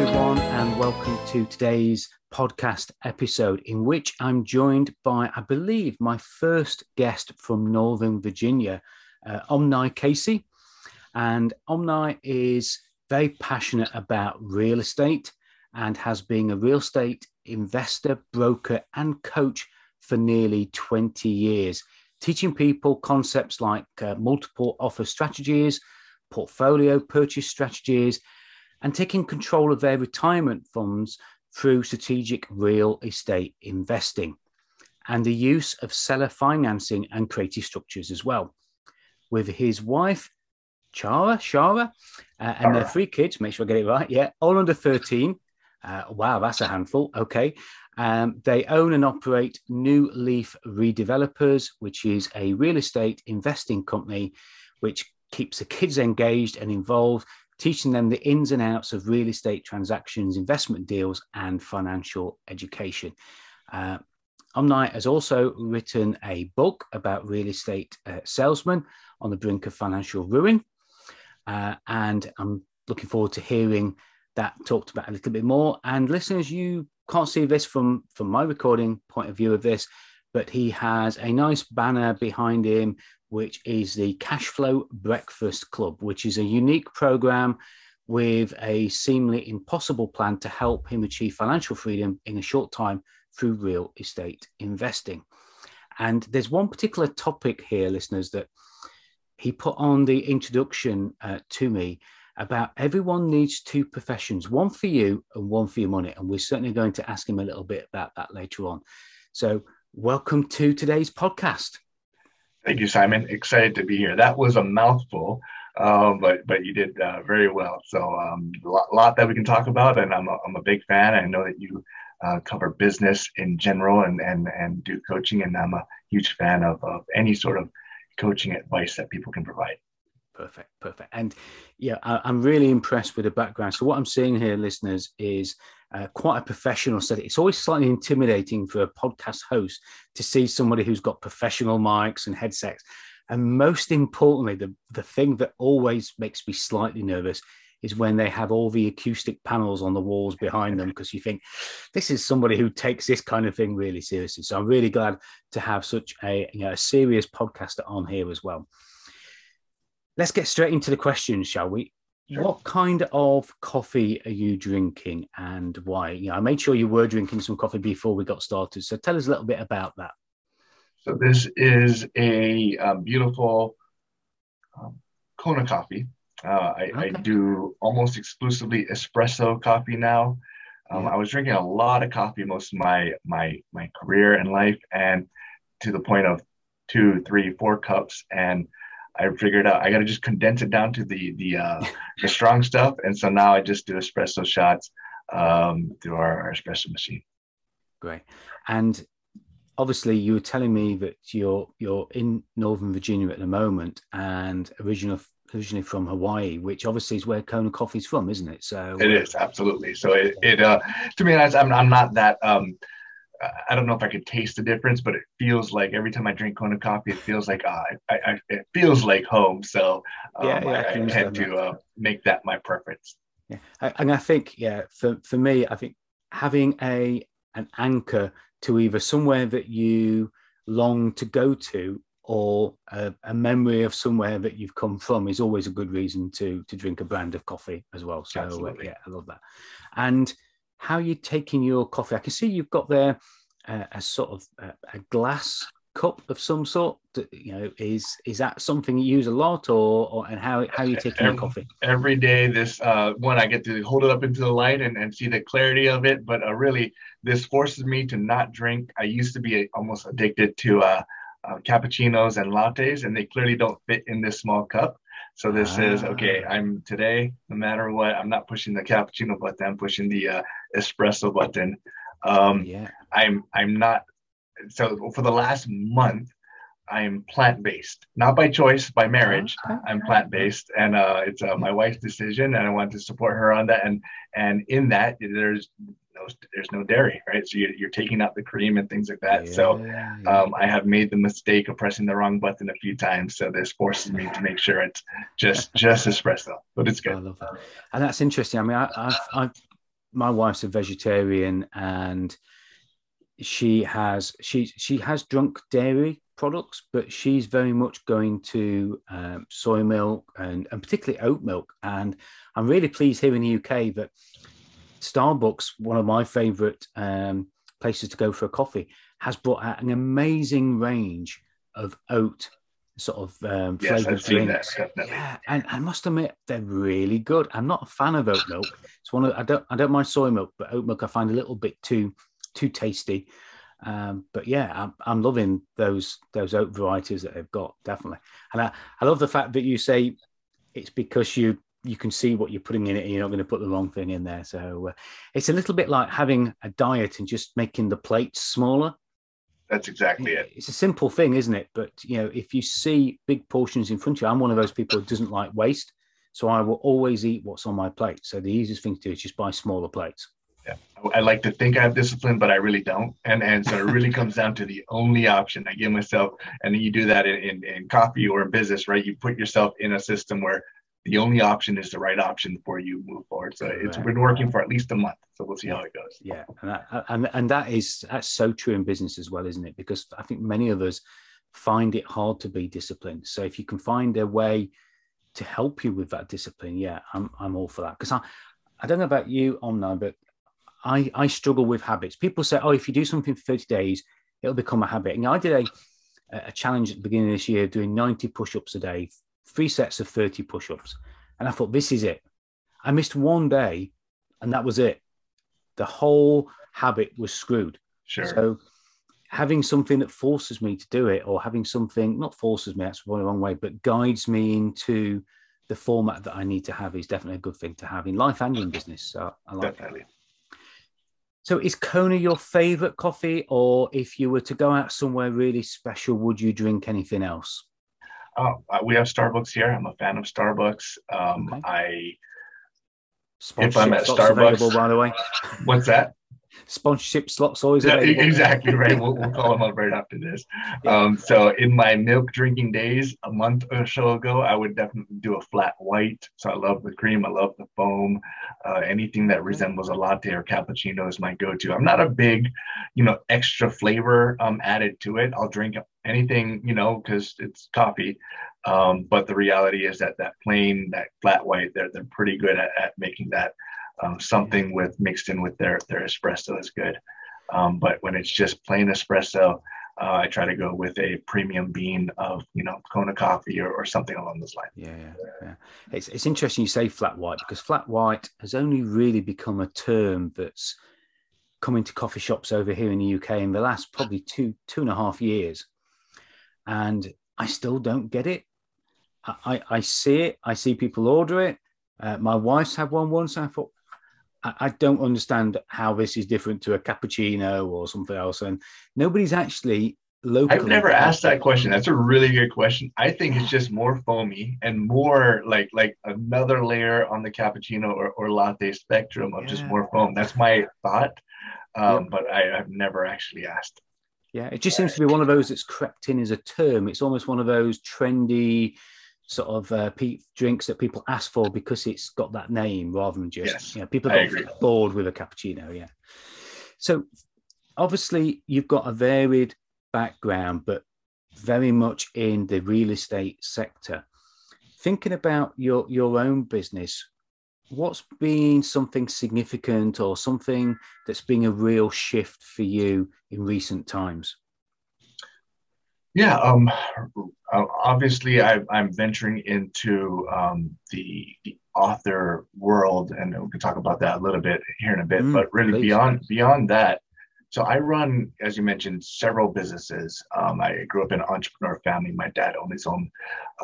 Everyone, and welcome to today's podcast episode in which I'm joined by, I believe, my first guest from Northern Virginia, uh, Omni Casey. And Omni is very passionate about real estate and has been a real estate investor, broker, and coach for nearly 20 years, teaching people concepts like uh, multiple offer strategies, portfolio purchase strategies, and taking control of their retirement funds through strategic real estate investing and the use of seller financing and creative structures as well. With his wife, Chara, Shara, uh, and their three kids, make sure I get it right, yeah, all under 13. Uh, wow, that's a handful. Okay. Um, they own and operate New Leaf Redevelopers, which is a real estate investing company which keeps the kids engaged and involved teaching them the ins and outs of real estate transactions, investment deals, and financial education. Uh, Omni has also written a book about real estate uh, salesmen on the brink of financial ruin. Uh, and I'm looking forward to hearing that talked about a little bit more. And listeners, you can't see this from, from my recording point of view of this, but he has a nice banner behind him which is the Cash Flow Breakfast Club, which is a unique program with a seemingly impossible plan to help him achieve financial freedom in a short time through real estate investing. And there's one particular topic here, listeners, that he put on the introduction uh, to me about everyone needs two professions, one for you and one for your money. And we're certainly going to ask him a little bit about that later on. So, welcome to today's podcast. Thank you, Simon. Excited to be here. That was a mouthful, um, but but you did uh, very well. So um, a lot, lot, that we can talk about, and I'm a, I'm a big fan. I know that you uh, cover business in general and and and do coaching, and I'm a huge fan of, of any sort of coaching advice that people can provide. Perfect, perfect. And yeah, I, am really impressed with the background. So what I'm seeing here, listeners, is uh, quite a professional setting. It's always slightly intimidating for a podcast host to see somebody who's got professional mics and headsets. And most importantly, the, the thing that always makes me slightly nervous is when they have all the acoustic panels on the walls behind them because you think this is somebody who takes this kind of thing really seriously. So I'm really glad to have such a, you know, a serious podcaster on here as well. Let's get straight into the questions, shall we? Sure. What kind of coffee are you drinking and why? You know, I made sure you were drinking some coffee before we got started. So tell us a little bit about that. So this is a um, beautiful um, Kona coffee. Uh, I, okay. I, do almost exclusively espresso coffee now. Um, yeah. I was drinking a lot of coffee most of my my my career and life, and to the point of two, three, four cups. And I figured out I got to just condense it down to the the uh, the strong stuff, and so now I just do espresso shots um, through our, our espresso machine. Great, and obviously you were telling me that you're you're in Northern Virginia at the moment, and original originally from Hawaii, which obviously is where Kona Coffee's from, isn't it? So it is absolutely. So it, it uh, to be honest, I'm I'm not that um I don't know if I could taste the difference, but it feels like every time I drink Kona coffee, it feels like uh, I, I, it feels like home. So um, yeah, yeah, I, I, I tend to uh, make that my preference. Yeah, and I think yeah, for for me, I think having a an anchor to either somewhere that you long to go to or a, a, memory of somewhere that you've come from is always a good reason to to drink a brand of coffee as well. So uh, yeah, I love that. And how you're taking your coffee. I can see you've got there uh, a sort of uh, a glass cup of some sort. You know, is is that something you use a lot, or, or and how how you taking every, your coffee? Every day, this uh, one I get to hold it up into the light and, and see the clarity of it. But uh, really, this forces me to not drink. I used to be almost addicted to uh, uh, cappuccinos and lattes, and they clearly don't fit in this small cup. So this ah. is okay. I'm today, no matter what, I'm not pushing the cappuccino button. I'm pushing the uh, espresso button. Um, yeah. I'm I'm not so for the last month, I am plant based, not by choice, by marriage. Okay. I'm plant based, and uh, it's uh, my wife's decision, and I want to support her on that. And and in that, there's no there's no dairy, right? So you're, you're taking out the cream and things like that. Yeah, so um, I have made the mistake of pressing the wrong button a few times. So this forces me to make sure it's just just espresso, but it's good. I love that, and that's interesting. I mean, I, I've, I've my wife's a vegetarian, and she has she she has drunk dairy products, but she's very much going to um, soy milk and, and particularly oat milk. And I'm really pleased here in the UK that Starbucks, one of my favorite um, places to go for a coffee, has brought out an amazing range of oat sort of um, yes, flavored drinks. That, yeah, and I must admit they're really good. I'm not a fan of oat milk. It's one of I don't I don't mind soy milk, but oat milk I find a little bit too too tasty. Um, but yeah, I'm, I'm loving those those oat varieties that they've got definitely, and I, I love the fact that you say it's because you you can see what you're putting in it and you're not going to put the wrong thing in there. So uh, it's a little bit like having a diet and just making the plates smaller. That's exactly it. It's a simple thing, isn't it? But you know, if you see big portions in front of you, I'm one of those people who doesn't like waste, so I will always eat what's on my plate. So the easiest thing to do is just buy smaller plates yeah. I like to think I have discipline, but I really don't. And and so it really comes down to the only option I give myself. And then you do that in, in, in coffee or in business, right? You put yourself in a system where the only option is the right option for you move forward. So it's been working for at least a month. So we'll see how it goes. Yeah. And that, and, and that is, that's so true in business as well, isn't it? Because I think many of us find it hard to be disciplined. So if you can find a way to help you with that discipline, yeah, I'm, I'm all for that. Because I, I don't know about you, Omni, but I, I struggle with habits. People say, oh, if you do something for 30 days, it'll become a habit. And I did a, a challenge at the beginning of this year doing 90 push ups a day, three sets of 30 push ups. And I thought, this is it. I missed one day and that was it. The whole habit was screwed. Sure. So having something that forces me to do it or having something, not forces me, that's the wrong way, but guides me into the format that I need to have is definitely a good thing to have in life and in business. So I like definitely. That. So is Kona your favorite coffee, or if you were to go out somewhere really special, would you drink anything else? Uh, we have Starbucks here. I'm a fan of Starbucks. Um, okay. I if I'm at Starbucks, by the way. What's that? Sponsorship slots always yeah, exactly right. We'll, we'll, call them up right after this. Yeah. um, so in my milk drinking days a month or so ago i would definitely do a flat white. So i love the cream i love the foam. Uh, anything that resembles a latte or cappuccino is my go-to. I'm not a big you know extra flavor um, added to it. I'll drink anything you know because it's coffee. Um, but the reality is that that plain that flat white they're, they're pretty good at, at making that um, something with mixed in with their their espresso is good. Um, but when it's just plain espresso, uh, I try to go with a premium bean of you know Kona coffee or, or something along those lines. Yeah, yeah, yeah. It's it's interesting you say flat white because flat white has only really become a term that's come into coffee shops over here in the UK in the last probably two two and a half years, and I still don't get it. I, I, see it. I see people order it. Uh, my wife's had one once. I thought, I don't understand how this is different to a cappuccino or something else. And nobody's actually locally. I've never asked that question. That's a really good question. I think it's just more foamy and more like like another layer on the cappuccino or, or latte spectrum of yeah. just more foam. That's my thought. Um, yep. But I, I've never actually asked. Yeah, it just seems to be one of those that's crept in as a term. It's almost one of those trendy sort of uh, drinks that people ask for because it's got that name rather than just yes, you know people got bored with a cappuccino. Yeah. So obviously you've got a varied background, but very much in the real estate sector. Thinking about your your own business, what's been something significant or something that's been a real shift for you in recent times? Yeah, um, uh, obviously I, am venturing into um, the, the author world, and we can talk about that a little bit here in a bit. Mm, but really, please. beyond beyond that, so I run, as you mentioned, several businesses. Um, I grew up in an entrepreneur family. My dad owned his own,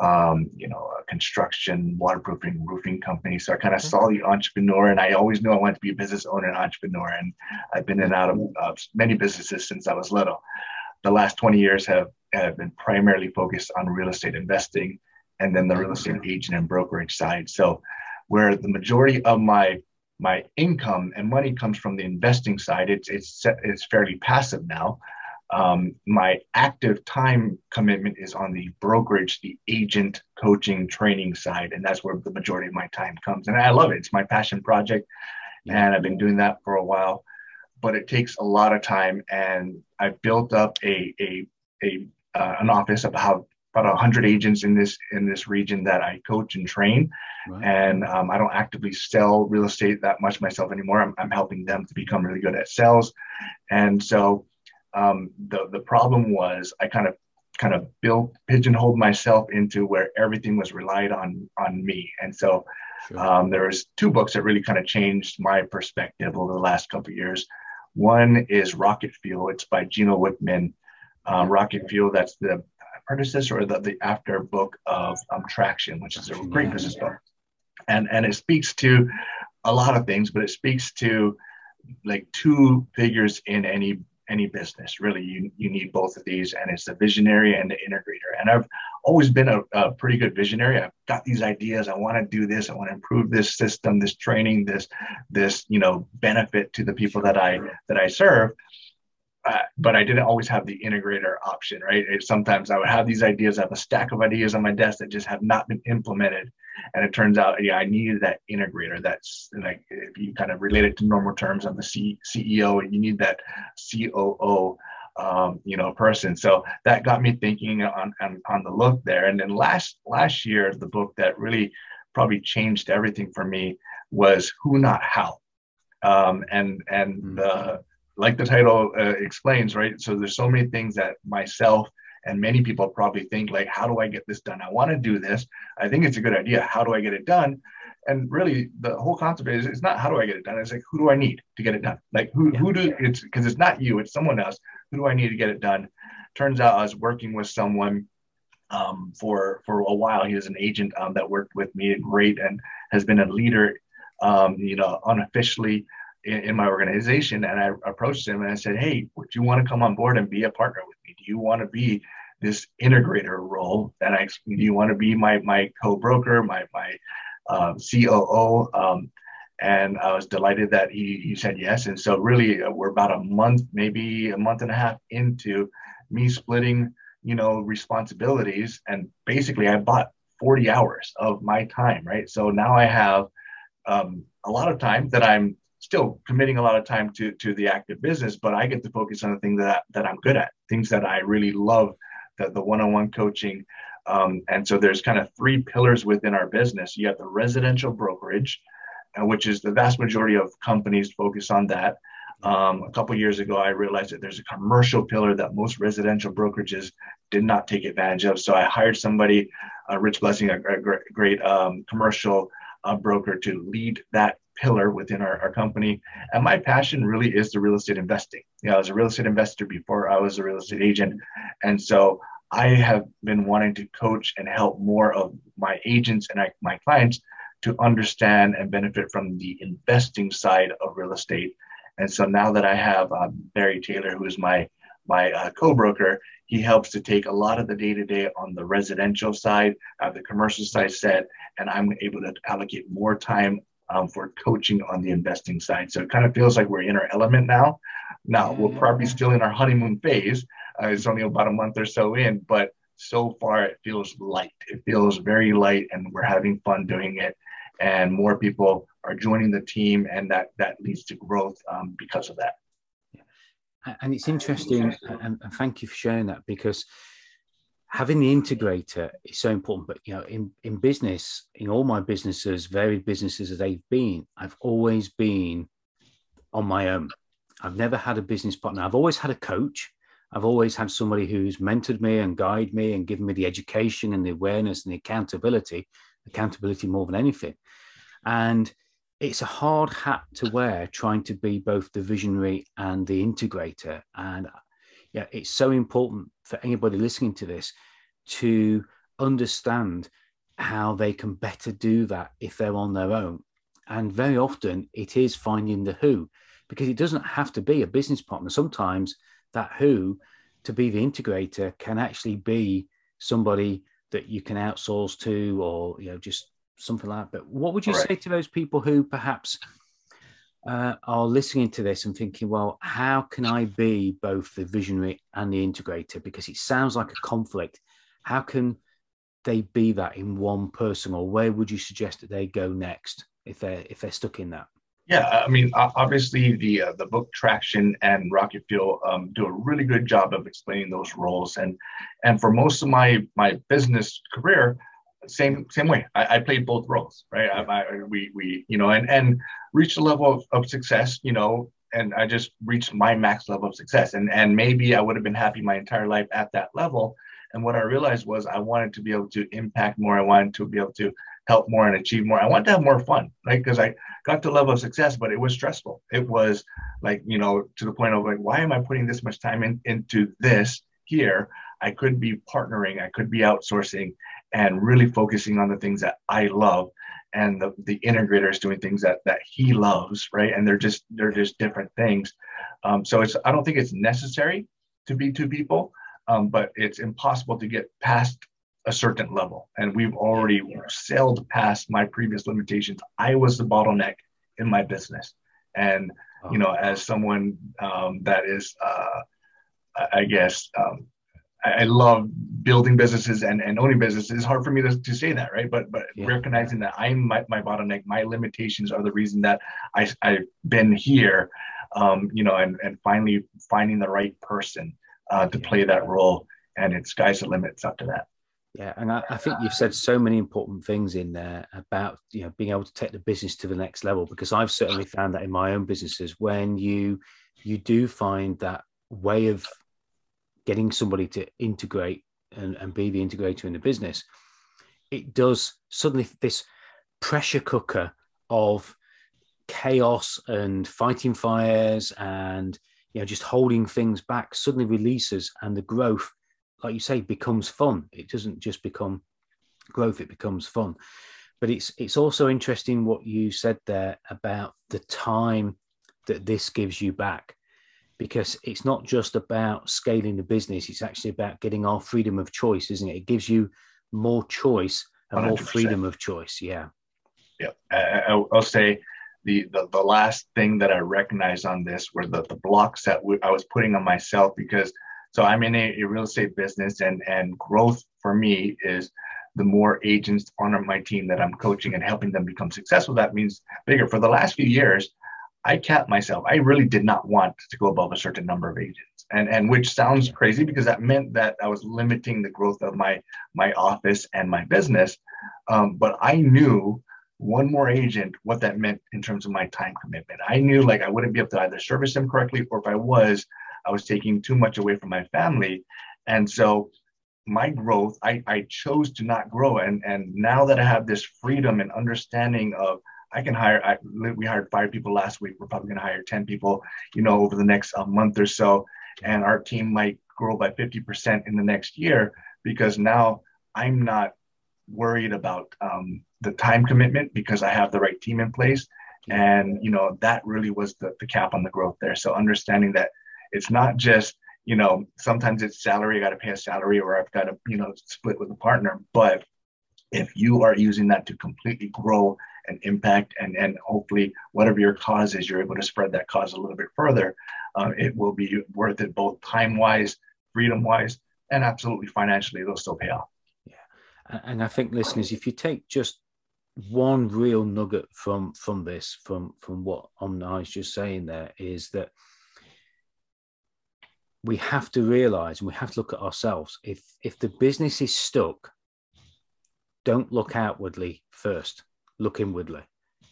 um, you know, construction, waterproofing, roofing company. So I kind of mm-hmm. saw the entrepreneur, and I always knew I wanted to be a business owner and entrepreneur. And I've been in and out of uh, many businesses since I was little. the last 20 years have, have been primarily focused on real estate investing and then the real estate agent and brokerage side. So where the majority of my my income and money comes from the investing side, it's it's it's fairly passive now. Um, my active time commitment is on the brokerage, the agent coaching training side, and that's where the majority of my time comes. And I love it; it's my passion project, and I've been doing that for a while. But it takes a lot of time, and I've built up a a a uh, an office of about about 100 agents in this in this region that I coach and train. Right. And um, I don't actively sell real estate that much myself anymore. I'm, I'm helping them to become really good at sales. And so um, the the problem was I kind of kind of built pigeonholed myself into where everything was relied on on me. And so sure. um, there was two books that really kind of changed my perspective over the last couple years. One is Rocket Fuel. It's by Gino Wickman. Uh, Rocket Fuel. That's the predecessor or the, the after book of um, Traction, which is a great business book. And, and it speaks to a lot of things, but it speaks to like two figures in any any business. Really you, you need both of these and it's the visionary and the integrator. And i've always been a, a pretty good visionary. I've got these ideas. I want to do this. I want to improve this system this training this this you know benefit to the people that i that i serve uh, but I didn't always have the integrator option, right? It, sometimes I would have these ideas, I have a stack of ideas on my desk that just have not been implemented. And it turns out, yeah, I needed that integrator. That's like, if you kind of relate it to normal terms, I'm the C- CEO and you need that COO, um, you know, person. So that got me thinking on, on, on the look there. And then last, last year, the book that really probably changed everything for me was Who Not How. Um, and and mm-hmm. the like the title uh, explains, right? So there's so many things that myself and many people probably think like, how do I get this done? I want to do this. I think it's a good idea. How do I get it done? And really, the whole concept is it's not how do I get it done. It's like who do I need to get it done? Like who yeah. who do it's because it's not you, it's someone else. Who do I need to get it done? Turns out I was working with someone um, for for a while. He was an agent um, that worked with me, great, and has been a leader, um, you know, unofficially in, in, my organization and I approached him and I said, Hey, would you want to come on board and be a partner with me? Do you want to be this integrator role? And I, do you want to be my, my co-broker, my, my uh, COO? Um, and I was delighted that he, he said yes. And so really uh, we're about a month, maybe a month and a half into me splitting, you know, responsibilities. And basically I bought 40 hours of my time, right? So now I have um, a lot of time that I'm still committing a lot of time to to the active business, but I get to focus on the things that that I'm good at, things that I really love, the the one-on-one coaching. Um, and so there's kind of three pillars within our business. You have the residential brokerage, uh, which is the vast majority of companies focus on that. Um, a couple years ago, I realized that there's a commercial pillar that most residential brokerages did not take advantage of. So I hired somebody, uh, Rich Blessing, a, a great, great um, commercial uh, broker, to lead that pillar within our, our company. And my passion really is the real estate investing. You know, I was a real estate investor before I was a real estate agent. And so I have been wanting to coach and help more of my agents and I, my clients to understand and benefit from the investing side of real estate. And so now that I have uh, Barry Taylor, who is my my uh, co-broker, he helps to take a lot of the day-to-day on the residential side, uh, the commercial side set, and I'm able to allocate more time um, for coaching on the investing side. So it kind of feels like we're in our element now. Now we're probably still in our honeymoon phase. Uh, it's only about a month or so in, but so far it feels light. It feels very light, and we're having fun doing it. And more people are joining the team, and that that leads to growth um, because of that. And it's interesting, and, and thank you for sharing that because having the integrator is so important but you know in in business in all my businesses varied businesses as they've been i've always been on my own. I've never had a business partner. I've always had a coach. I've always had somebody who's mentored me and guided me and given me the education and the awareness and the accountability accountability more than anything. And it's a hard hat to wear trying to be both the visionary and the integrator and yeah, it's so important for anybody listening to this to understand how they can better do that if they're on their own. And very often it is finding the who, because it doesn't have to be a business partner. Sometimes that who to be the integrator can actually be somebody that you can outsource to or you know just something like that. But what would you say to those people who perhaps uh, are listening to this and thinking well how can i be both the visionary and the integrator? Because it sounds like a conflict. How can they be that in one person? Or where would you suggest that they go next if they're if they're stuck in that? Yeah, I mean, obviously the uh, the book Traction and Rocket Fuel um, do a really good job of explaining those roles, and and for most of my my business career, same same way. I, I played both roles, right? I, I, we we you know, and and reached a level of, of success, you know, and I just reached my max level of success, and and maybe I would have been happy my entire life at that level. And what I realized was I wanted to be able to impact more. I wanted to be able to help more and achieve more. I wanted to have more fun, right? Because I got to level of success, but it was stressful. It was like, you know, to the point of like, why am I putting this much time in, into this here? I could be partnering, I could be outsourcing and really focusing on the things that I love. And the, the integrator is doing things that that he loves, right? And they're just they're just different things. Um, so it's I don't think it's necessary to be two people, um, but it's impossible to get past a certain level. And we've already sailed past my previous limitations. I was the bottleneck in my business. And, you know, as someone um, that is, uh, I guess, I, love building businesses and, and owning businesses. It's hard for me to, to say that, right? But but yeah. recognizing that I'm my, my bottleneck, my limitations are the reason that I, I've been here, um, you know, and, and finally finding the right person uh, to play that role. And it's sky's the limits to that. Yeah, and I, I, think you've said so many important things in there about you know being able to take the business to the next level because I've certainly found that in my own businesses when you you do find that way of getting somebody to integrate and, and be the integrator in the business, it does suddenly this pressure cooker of chaos and fighting fires and you know just holding things back suddenly releases and the growth like you say, becomes fun. It doesn't just become growth; it becomes fun. But it's it's also interesting what you said there about the time that this gives you back, because it's not just about scaling the business; it's actually about getting our freedom of choice, isn't it? It gives you more choice and 100%. more freedom of choice. Yeah. Yeah, I, will say the, the the last thing that I recognized on this were the the blocks that I was putting on myself because so I'm in a, a, real estate business, and and growth for me is the more agents on my team that I'm coaching and helping them become successful. That means bigger. For the last few years, I capped myself. I really did not want to go above a certain number of agents, and and which sounds crazy because that meant that I was limiting the growth of my my office and my business. Um, but I knew one more agent what that meant in terms of my time commitment. I knew like I wouldn't be able to either service them correctly, or if I was, I was taking too much away from my family. And so my growth, I, I chose to not grow. And, and now that I have this freedom and understanding of I can hire, I, we hired five people last week. We're probably going to hire 10 people, you know, over the next uh, month or so. And our team might grow by 50% in the next year because now I'm not worried about um, the time commitment because I have the right team in place. And, you know, that really was the, the cap on the growth there. So understanding that it's not just, you know, sometimes it's salary, I got to pay a salary or I've got to, you know, split with a partner. But if you are using that to completely grow and impact and, and hopefully whatever your cause is, you're able to spread that cause a little bit further, uh, it will be worth it both time wise, freedom wise, and absolutely financially, it'll still pay off. Yeah. And I think listeners, if you take just one real nugget from from this, from from what Omni is just saying there, is that we have to realize and we have to look at ourselves. If if the business is stuck, don't look outwardly first. Look inwardly.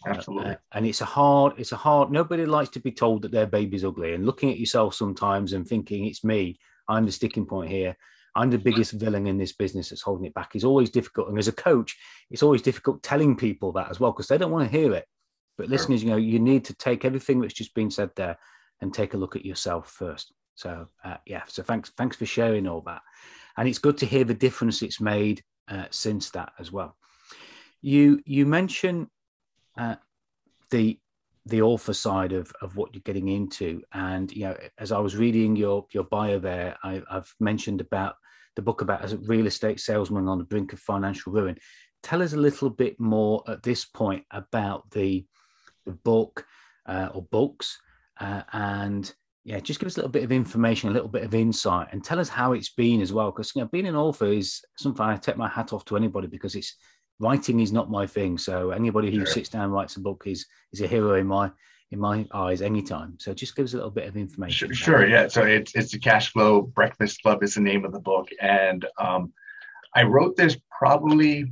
Absolutely. Uh, and it's a hard, it's a hard, nobody likes to be told that their baby's ugly. And looking at yourself sometimes and thinking, it's me, I'm the sticking point here. I'm the biggest villain in this business that's holding it back is always difficult. And as a coach, it's always difficult telling people that as well because they don't want to hear it. But listeners, you know, you need to take everything that's just been said there and take a look at yourself first. So uh, yeah, so thanks thanks for sharing all that, and it's good to hear the difference it's made uh, since that as well. You you mentioned uh, the the author side of, of what you're getting into. And you know, as I was reading your your bio there, I, have mentioned about the book about as a real estate salesman on the brink of financial ruin. Tell us a little bit more at this point about the the book uh, or books, uh, and yeah, just give us a little bit of information, a little bit of insight, and tell us how it's been as well. Because you know, being an author is something I take my hat off to anybody because it's writing is not my thing. So anybody who sure. sits down and writes a book is is a hero in my in my eyes anytime. So just give us a little bit of information. Sure, sure yeah. So it's it's the Cash Flow Breakfast Club is the name of the book, and um, I wrote this probably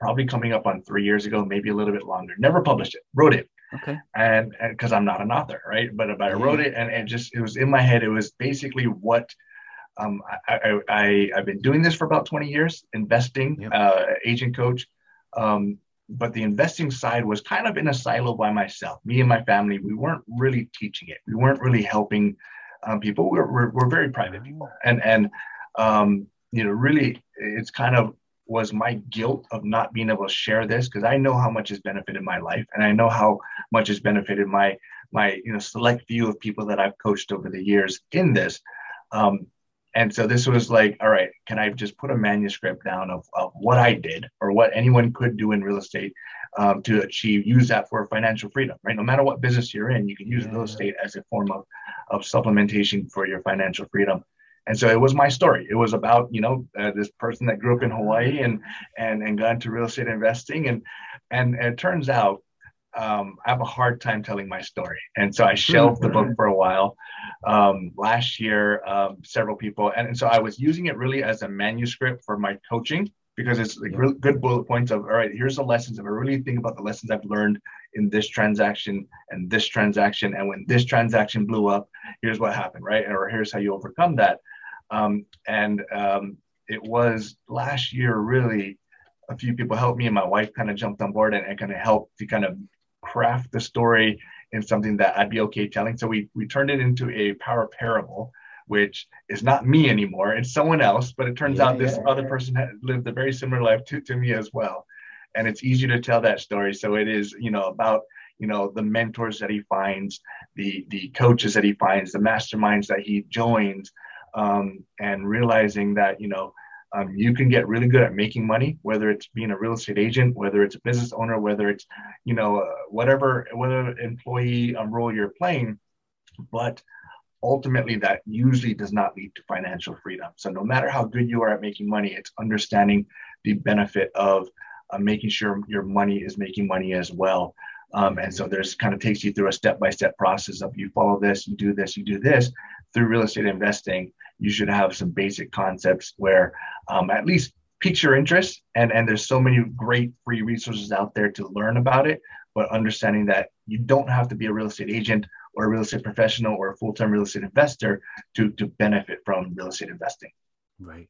probably coming up on three years ago, maybe a little bit longer. Never published it. Wrote it. Okay. And because I'm not an author, right? But, but I wrote it, and and just it was in my head. It was basically what um, I, I, have been doing this for about 20 years, investing, yep. uh, agent coach. Um, but the investing side was kind of in a silo by myself. Me and my family, we weren't really teaching it. We weren't really helping um, people. We're, we're, we're, very private people. And, and um, you know, really, it's kind of was my guilt of not being able to share this because I know how much has benefited my life and I know how much has benefited my my you know select few of people that I've coached over the years in this. Um, and so this was like all right can i just put a manuscript down of, of what i did or what anyone could do in real estate um, to achieve use that for financial freedom right? No matter what business you're in you can use yeah. real estate as a form of, of supplementation for your financial freedom. And so it was my story. It was about you know uh, this person that grew up in hawaii and and and got into real estate investing. And and, and it turns out um, I have a hard time telling my story. And so I shelved the book mm-hmm. for a while. Um, last year, um, several people, and, and, so I was using it really as a manuscript for my coaching because it's like really good bullet points of, all right, here's the lessons. If I really think about the lessons I've learned in this transaction and this transaction, and when this transaction blew up, here's what happened, right? Or here's how you overcome that. Um, and um, it was last year really a few people helped me and my wife kind of jumped on board and, and kind of helped to kind of craft the story in something that I'd be okay telling. So we we turned it into a power parable, which is not me anymore. It's someone else, but it turns yeah, out this yeah, other person had lived a very similar life to, to me as well. And it's easier to tell that story. So it is, you know, about you know the mentors that he finds, the the coaches that he finds, the masterminds that he joins, um, and realizing that you know um, you can get really good at making money, whether it's being a real estate agent, whether it's a business owner, whether it's, you know, uh, whatever, whatever employee um, role you're playing. But ultimately, that usually does not lead to financial freedom. So no matter how good you are at making money, it's understanding the benefit of uh, making sure your money is making money as well. Um, and so there's kind of takes you through a step-by-step process of you follow this, you do this, you do this through real estate investing. You should have some basic concepts where um, at least piques your interest. And, and there's so many great free resources out there to learn about it, but understanding that you don't have to be a real estate agent or a real estate professional or a full-time real estate investor to, to benefit from real estate investing. Right.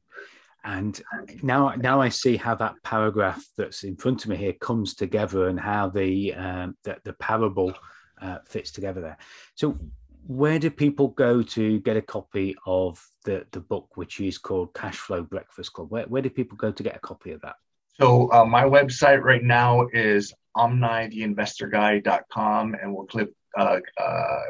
And now, now I see how that paragraph that's in front of me here comes together, and how the um, the, the parable uh, fits together there. So, where do people go to get a copy of the the book, which is called Cash Flow Breakfast Club? Where where do people go to get a copy of that? So, uh, my website right now is omnitheinvestorguy.com, and we'll click uh, uh,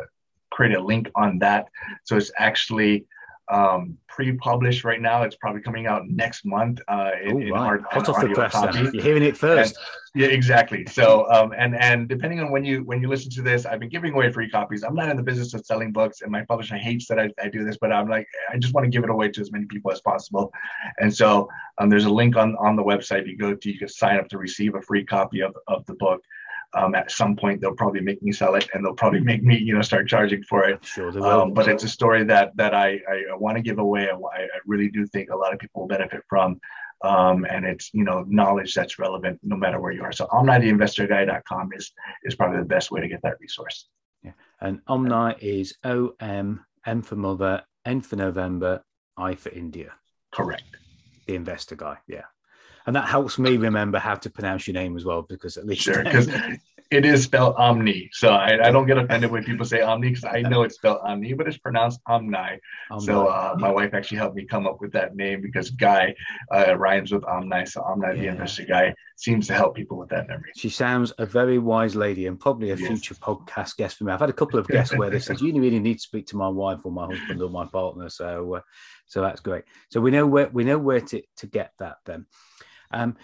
create a link on that. So it's actually um, pre-published right now. It's probably coming out next month uh, in, Ooh, in right. Hot off the press. You're hearing it first. And, yeah, exactly. So, um, and and depending on when you when you listen to this, I've been giving away free copies. I'm not in the business of selling books, and my publisher hates that I, I do this, but I'm like, I just want to give it away to as many people as possible. And so, um, there's a link on on the website. You go to, you can sign up to receive a free copy of of the book um, at some point they'll probably make me sell it and they'll probably make me you know start charging for it. Sure um, but it's a story that that i i, want to give away I, I, really do think a lot of people will benefit from. Um, and it's you know knowledge that's relevant no matter where you are. So omnitheinvestorguy.com is is probably the best way to get that resource. Yeah. And omni is o m m for mother n for november i for india. Correct. The investor guy yeah and that helps me remember how to pronounce your name as well because at least sure because it is spelled Omni. So I, I don't get offended when people say Omni because I know it's spelled Omni, but it's pronounced Omni. Omni. So uh, my wife actually helped me come up with that name because Guy uh, rhymes with Omni. So Omni, yeah. the investor guy, seems to help people with that memory. She sounds a very wise lady and probably a yes. future podcast guest for me. I've had a couple of guests where they said, "You really need to speak to my wife or my husband or my partner." So, uh, so that's great. So we know where we know where to to get that then. Um,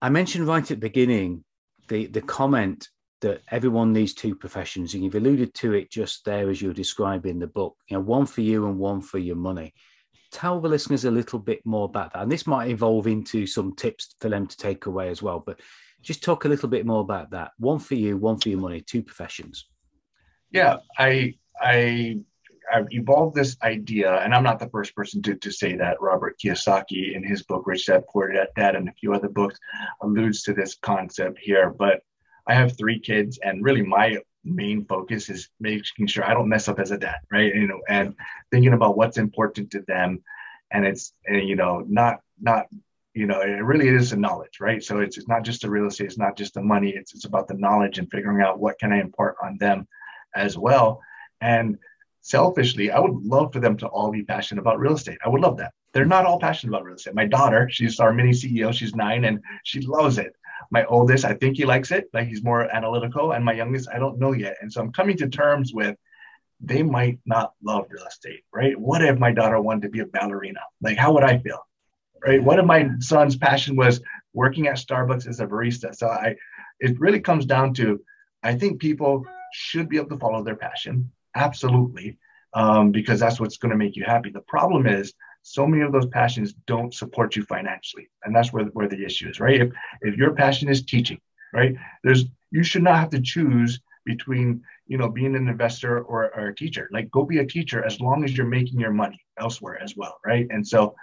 I mentioned right at the beginning the the comment that everyone needs two professions, and you've alluded to it just there as you're describing the book. You know, one for you and one for your money. Tell the listeners a little bit more about that, and this might evolve into some tips for them to take away as well. But just talk a little bit more about that. One for you, one for your money, two professions. Yeah, I I I've evolved this idea, and I'm not the first person to, to say that. Robert Kiyosaki, in his book Rich Dad Poor Dad, and a few other books, alludes to this concept here. But I have three kids, and really my main focus is making sure I don't mess up as a dad, right? You know, and thinking about what's important to them, and it's you know not not you know it really is the knowledge, right? So it's it's not just the real estate, it's not just the money, it's it's about the knowledge and figuring out what can I impart on them as well, and selfishly, I would love for them to all be passionate about real estate. I would love that. They're not all passionate about real estate. My daughter, she's our mini CEO, she's nine and she loves it. My oldest, I think he likes it, like he's more analytical. And my youngest, I don't know yet. And so I'm coming to terms with they might not love real estate, right? What if my daughter wanted to be a ballerina? Like, how would I feel? Right? What if my son's passion was working at Starbucks as a barista? So I, it really comes down to, I think people should be able to follow their passion absolutely, um, because that's what's going to make you happy. The problem is so many of those passions don't support you financially, and that's where, where the issue is, right? If if your passion is teaching, right, there's you should not have to choose between you know being an investor or, or a teacher. Like go be a teacher as long as you're making your money elsewhere as well, right? And so,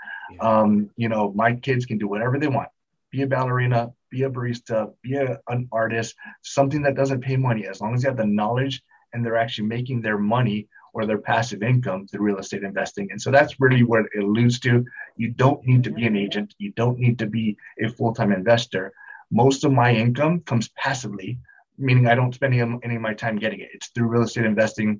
um, you know, my kids can do whatever they want. Be a ballerina, be a barista, be a, an artist, something that doesn't pay money, as long as you have the knowledge and they're actually making their money or their passive income through real estate investing. And so that's really what it alludes to. You don't need to be an agent, you don't need to be a full time investor. Most of my income comes passively, meaning I don't spend any, any of my time getting it. It's through real estate investing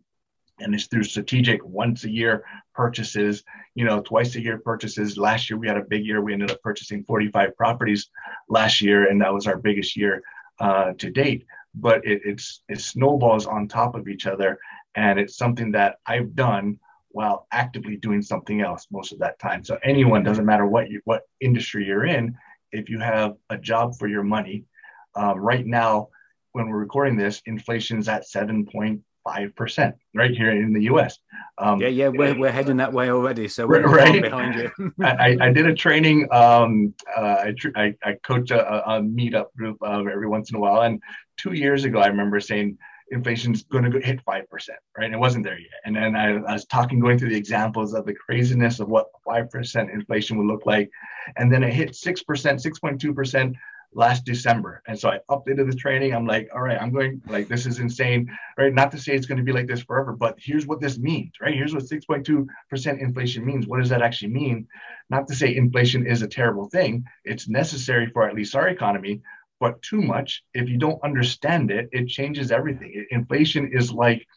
and it's through strategic once a year purchases, you know, twice a year purchases. Last year we had a big year. We ended up purchasing 45 properties last year, and that was our biggest year uh, to date but it, it's it snowballs on top of each other, and it's something that I've done while actively doing something else most of that time. So anyone doesn't matter what you what industry you're in, if you have a job for your money, um, right now when we're recording this, inflation's at seven point 5%, right here in the US. Um, yeah, yeah, we're, we're heading that way already. So we're right behind you. I, I, did a training, um, uh, I, I, I, coach a, a meetup group uh, every once in a while. And two years ago, I remember saying, inflation's going to hit 5%, right? And it wasn't there yet. And then I, I, was talking, going through the examples of the craziness of what 5% inflation would look like. And then it hit 6%, 6.2%, last December. And so I updated the training. I'm like, all right, I'm going like this is insane, right? Not to say it's going to be like this forever, but here's what this means, right? Here's what 6.2% inflation means. What does that actually mean? Not to say inflation is a terrible thing. It's necessary for at least our economy, but too much, if you don't understand it, it changes everything. Inflation is like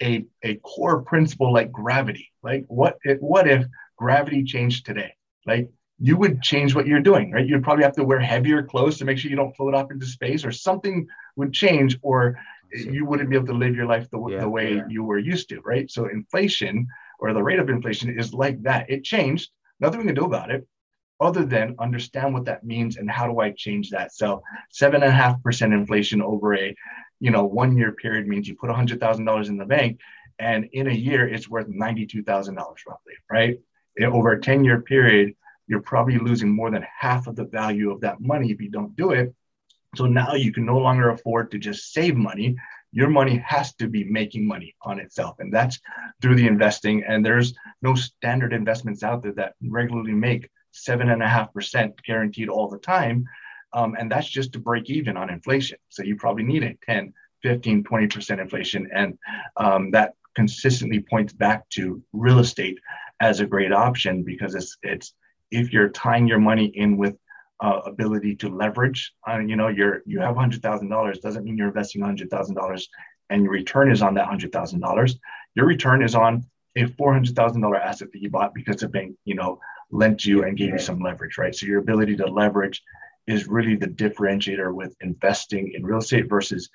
a, a core principle like gravity. Like what if, what if gravity changed today? Like you would change what you're doing, right? You'd probably have to wear heavier clothes to make sure you don't float off into space, or something would change, or you wouldn't be able to live your life the, yeah, the way yeah. you were used to, right? So inflation or the rate of inflation is like that. It changed. Nothing we can do about it, other than understand what that means and how do I change that. So seven and a half percent inflation over a, you know, one year period means you put hundred thousand dollars in the bank, and in a year it's worth ninety two thousand dollars roughly, right? Over a ten year period you're probably losing more than half of the value of that money if you don't do it. So now you can no longer afford to just save money. Your money has to be making money on itself. And that's through the investing. And there's no standard investments out there that regularly make seven and a half percent guaranteed all the time. Um, and that's just to break even on inflation. So you probably need a 10, 15, 20% inflation. And um, that consistently points back to real estate as a great option because it's, it's if you're tying your money in with uh, ability to leverage. Uh, you know, you're you have hundred thousand dollars doesn't mean you're investing hundred thousand dollars and your return is on that hundred thousand dollars. Your return is on a four hundred thousand dollar asset that you bought because the bank, you know, lent you and gave you some leverage, right? So your ability to leverage is really the differentiator with investing in real estate versus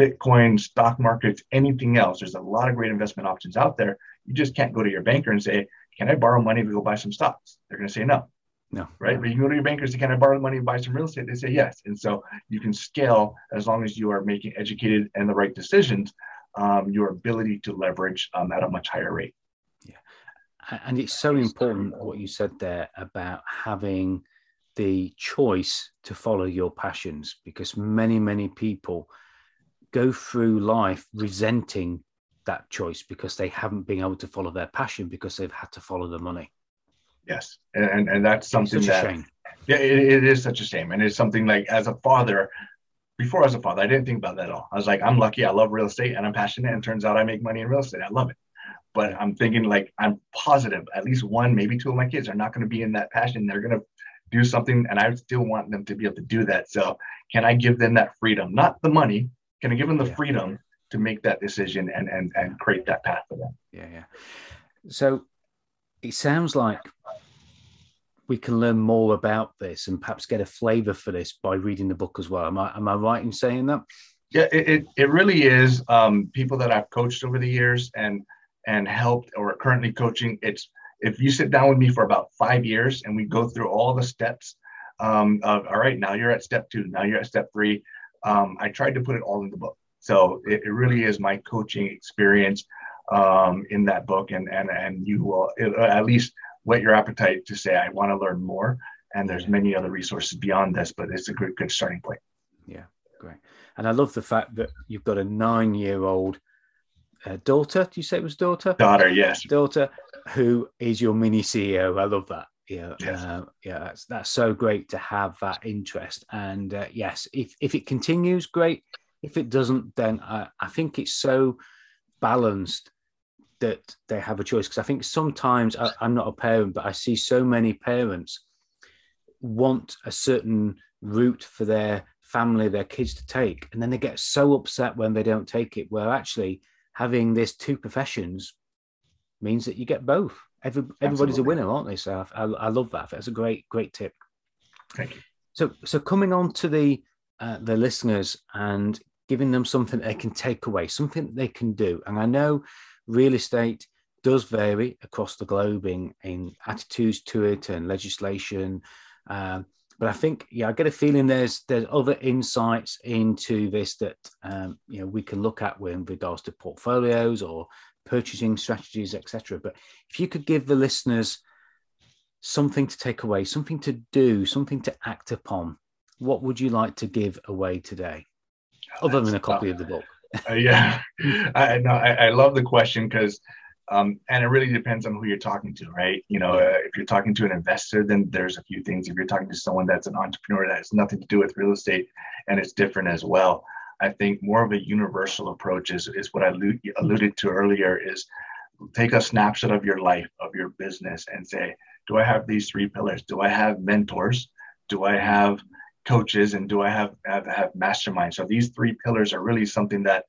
Bitcoin, stock markets, anything else. There's a lot of great investment options out there. You just can't go to your banker and say, "Can I borrow money to go buy some stocks?" They're going to say no. No. Right. But you can go to your bankers, can I borrow money to buy some real estate? They say yes. And so you can scale as long as you are making educated and the right decisions, um, your ability to leverage um, at a much higher rate. Yeah. And it's so important what you said there about having the choice to follow your passions because many, many people go through life resenting that choice because they haven't been able to follow their passion because they've had to follow the money. Yes, and and that's something that yeah, it, it is such a shame, and it's something like as a father. Before as a father, I didn't think about that at all. I was like, I'm lucky, I love real estate, and I'm passionate. And turns out I make money in real estate. I love it. But I'm thinking like I'm positive at least one, maybe two of my kids are not going to be in that passion. They're going to do something, and I still want them to be able to do that. So can I give them that freedom? Not the money. Can I give them the yeah. freedom to make that decision and and and create that path for them? Yeah, yeah. So it sounds like we can learn more about this and perhaps get a flavor for this by reading the book as well. Am I, am I right in saying that? Yeah, it, it, it really is. Um, people that I've coached over the years and and helped or currently coaching, it's if you sit down with me for about five years and we go through all the steps um, of all right, now you're at step two, now you're at step three. Um, I tried to put it all in the book. So it, it really is my coaching experience um, in that book, and and and you will at least whet your appetite to say I want to learn more. And there's many other resources beyond this, but it's a good good starting point. Yeah, great. And I love the fact that you've got a nine-year-old uh, daughter. Do you say it was daughter? Daughter, yes. Daughter, who is your mini CEO. I love that. Yeah, yes. uh, yeah, that's that's so great to have that interest. And uh, yes, if if it continues, great. If it doesn't, then I, I think it's so balanced that they have a choice because I think sometimes I, I'm not a parent, but I see so many parents want a certain route for their family, their kids to take, and then they get so upset when they don't take it. Where actually having this two professions means that you get both. Every, everybody's a winner, aren't they? So I, I, love that. That's a great, great tip. Thank you. So, so coming on to the uh, the listeners and giving them something they can take away, something they can do. And I know real estate does vary across the globe in, in attitudes to it and legislation. Um, but I think, yeah, I get a feeling there's there's other insights into this that um, you know we can look at with regards to portfolios or purchasing strategies, etc. But if you could give the listeners something to take away, something to do, something to act upon, what would you like to give away today, other than a copy tough. of the book? uh, yeah, I know. I, I love the question because, um, and it really depends on who you're talking to, right? You know, uh, if you're talking to an investor, then there's a few things. If you're talking to someone that's an entrepreneur that has nothing to do with real estate, and it's different as well. I think more of a universal approach is is what I alluded to earlier. Is take a snapshot of your life, of your business, and say, do I have these three pillars? Do I have mentors? Do I have coaches and do I have have, have masterminds? So these three pillars are really something that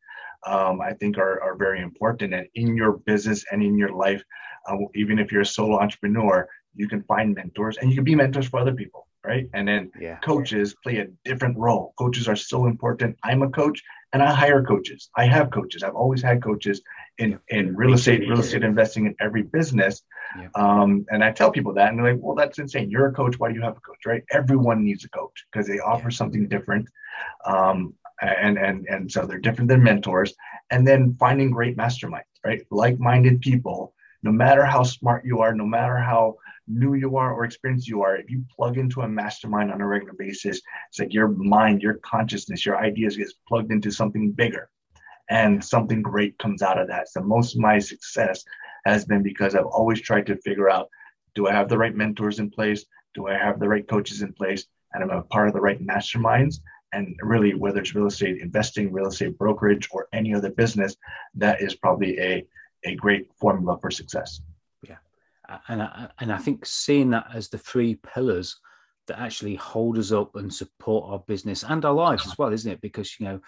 um, I think are, are very important. And in your business and in your life, uh, even if you're a solo entrepreneur, you can find mentors and you can be mentors for other people, right? And then yeah. coaches play a different role. Coaches are so important. I'm a coach and I hire coaches. I have coaches. I've always had coaches in, in real estate, real estate investing in every business. Yeah. Um, and I tell people that, and they're like, well, that's insane. You're a coach. Why do you have a coach, right? Everyone needs a coach because they offer yeah. something different. Um, and, and, and so they're different than mentors. And then finding great masterminds, right? Like minded people, no matter how smart you are, no matter how new you are or experienced you are, if you plug into a mastermind on a regular basis, it's like your mind, your consciousness, your ideas gets plugged into something bigger and something great comes out of that. So most of my success has been because I've always tried to figure out do I have the right mentors in place? Do I have the right coaches in place? And I'm a part of the right masterminds. And really, whether it's real estate investing, real estate brokerage, or any other business, that is probably a, a great formula for success. Yeah. Uh, and I, and I think seeing that as the three pillars that actually hold us up and support our business and our lives as well, isn't it? Because you know,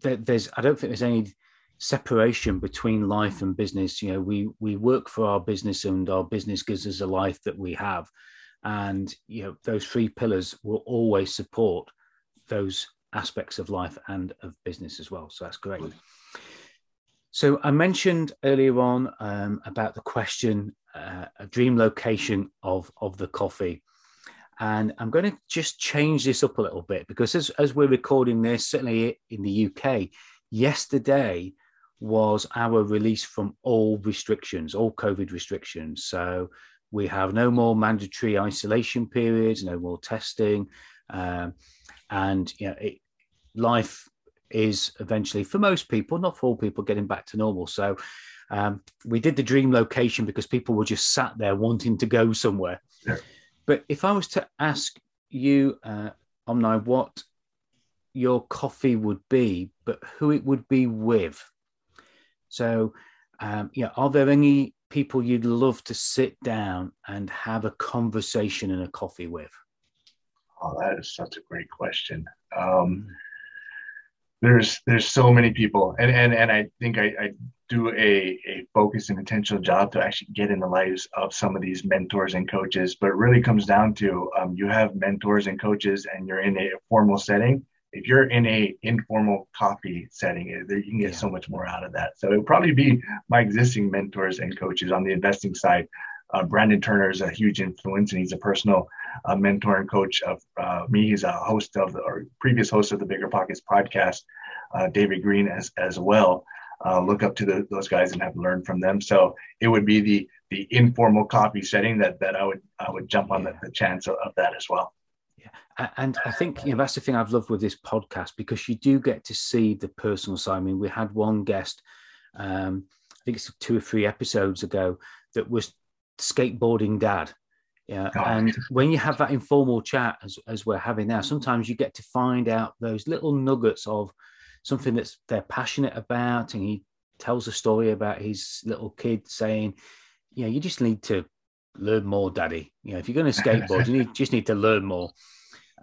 there, there's I don't think there's any separation between life and business. You know, we we work for our business, and our business gives us a life that we have, and you know, those three pillars will always support those aspects of life and of business as well. So that's great. So I mentioned earlier on um, about the question, uh, a dream location of of the coffee. And I'm going to just change this up a little bit because as, as we're recording this, certainly in the UK, yesterday was our release from all restrictions, all COVID restrictions. So we have no more mandatory isolation periods, no more testing. Um, and you know, it, life is eventually, for most people, not for all people, getting back to normal. So um, we did the dream location because people were just sat there wanting to go somewhere. Yeah. But if I was to ask you, uh, Omni, what your coffee would be, but who it would be with. So, um, yeah, are there any people you'd love to sit down and have a conversation and a coffee with? Oh, that is such a great question. Um, there's there's so many people, and and and I think I, I do a, a focused and intentional job to actually get in the lives of some of these mentors and coaches. But it really comes down to um, you have mentors and coaches, and you're in a formal setting. If you're in a informal coffee setting, eh, you can get yeah. so much more out of that. So it'll probably be my existing mentors and coaches on the investing side. Uh, Brandon Turner is a huge influence, and he's a personal uh, mentor and coach of uh, me. He's a host of the, or previous host of the BiggerPockets podcast. Uh, David Greene as as well uh, look up to the, those guys and have learned from them. So it would be the the informal coffee setting that that I would I would jump on the, the chance of, of that as well. Yeah, and I think you know that's the thing I've loved with this podcast because you do get to see the personal side. I mean, we had one guest, um, I think it's two or three episodes ago, that was skateboarding dad. Yeah, oh, and when you have that informal chat as as we're having now, sometimes you get to find out those little nuggets of something that's they're passionate about, and he tells a story about his little kid saying, "You know, you just need to learn more, Daddy. You know, if you're going to skateboard, you need, just need to learn more."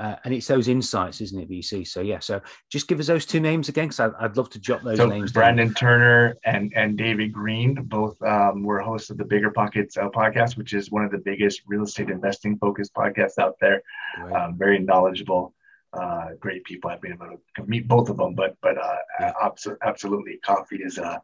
Uh, and it's those insights, isn't it, VC? So yeah, so just give us those two names again, because I'd, I'd, love to jot those so names. Brandon down. Turner and and David Greene, both um, were hosts of the BiggerPockets uh, podcast, which is one of the biggest real estate investing focused podcasts out there. Um, very knowledgeable uh, great people. I've been able to meet both of them, but but uh, yeah. absolutely, coffee is uh,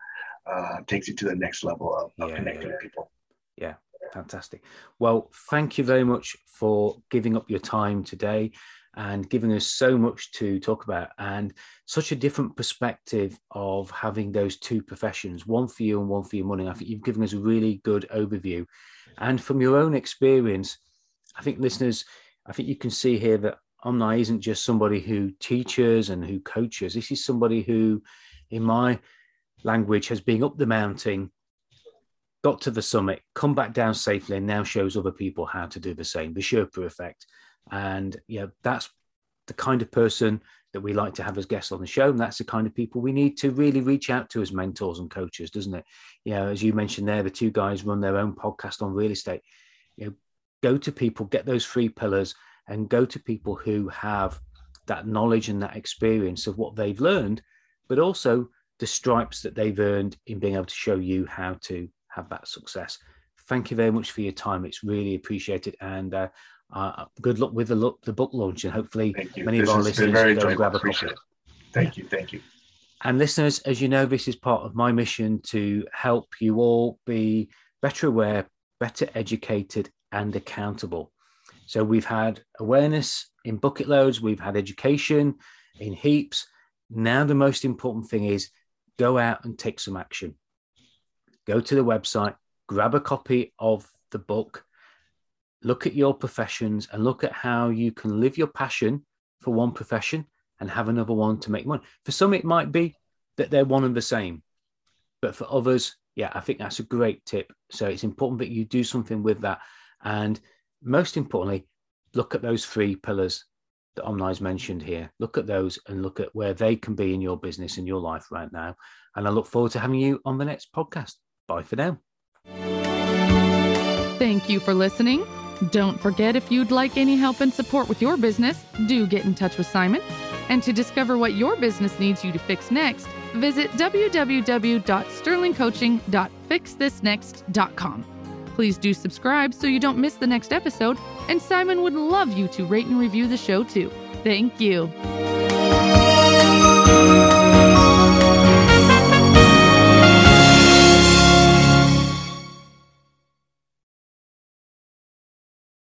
uh, takes you to the next level of, of yeah, connecting yeah. people. Yeah, fantastic. Well, thank you very much for giving up your time today and giving us so much to talk about and such a different perspective of having those two professions, one for you and one for your money. I think you've given us a really good overview. And from your own experience, I think listeners, I think you can see here that Omni isn't just somebody who teaches and who coaches. This is somebody who, in my language, has been up the mountain, got to the summit, come back down safely, and now shows other people how to do the same. The Sherpa effect, and yeah, that's the kind of person that we like to have as guests on the show, and that's the kind of people we need to really reach out to as mentors and coaches, doesn't it? You know, as you mentioned there, the two guys run their own podcast on real estate. You know, go to people, get those three pillars and go to people who have that knowledge and that experience of what they've learned, but also the stripes that they've earned in being able to show you how to have that success. Thank you very much for your time. It's really appreciated. And uh, uh, good luck with the, look, the book launch. And hopefully, many this of our listeners go grab a copy. Thank you. Thank you. And listeners, as you know, this is part of my mission to help you all be better aware, better educated, and accountable. So we've had awareness in bucket loads, we've had education in heaps. Now, the most important thing is go out and take some action. Go to the website, grab a copy of the book, look at your professions, and look at how you can live your passion for one profession and have another one to make money. For some, it might be that they're one and the same, but for others, yeah, I think that's a great tip. So it's important that you do something with that. And most importantly, look at those three pillars that Omni's mentioned here. Look at those and look at where they can be in your business and your life right now. And I look forward to having you on the next podcast. Bye for now. Thank you for listening. Don't forget if you'd like any help and support with your business, do get in touch with Simon. And to discover what your business needs you to fix next, visit www.sterlingcoaching.fixthisnext.com. Please do subscribe so you don't miss the next episode, and Simon would love you to rate and review the show too. Thank you.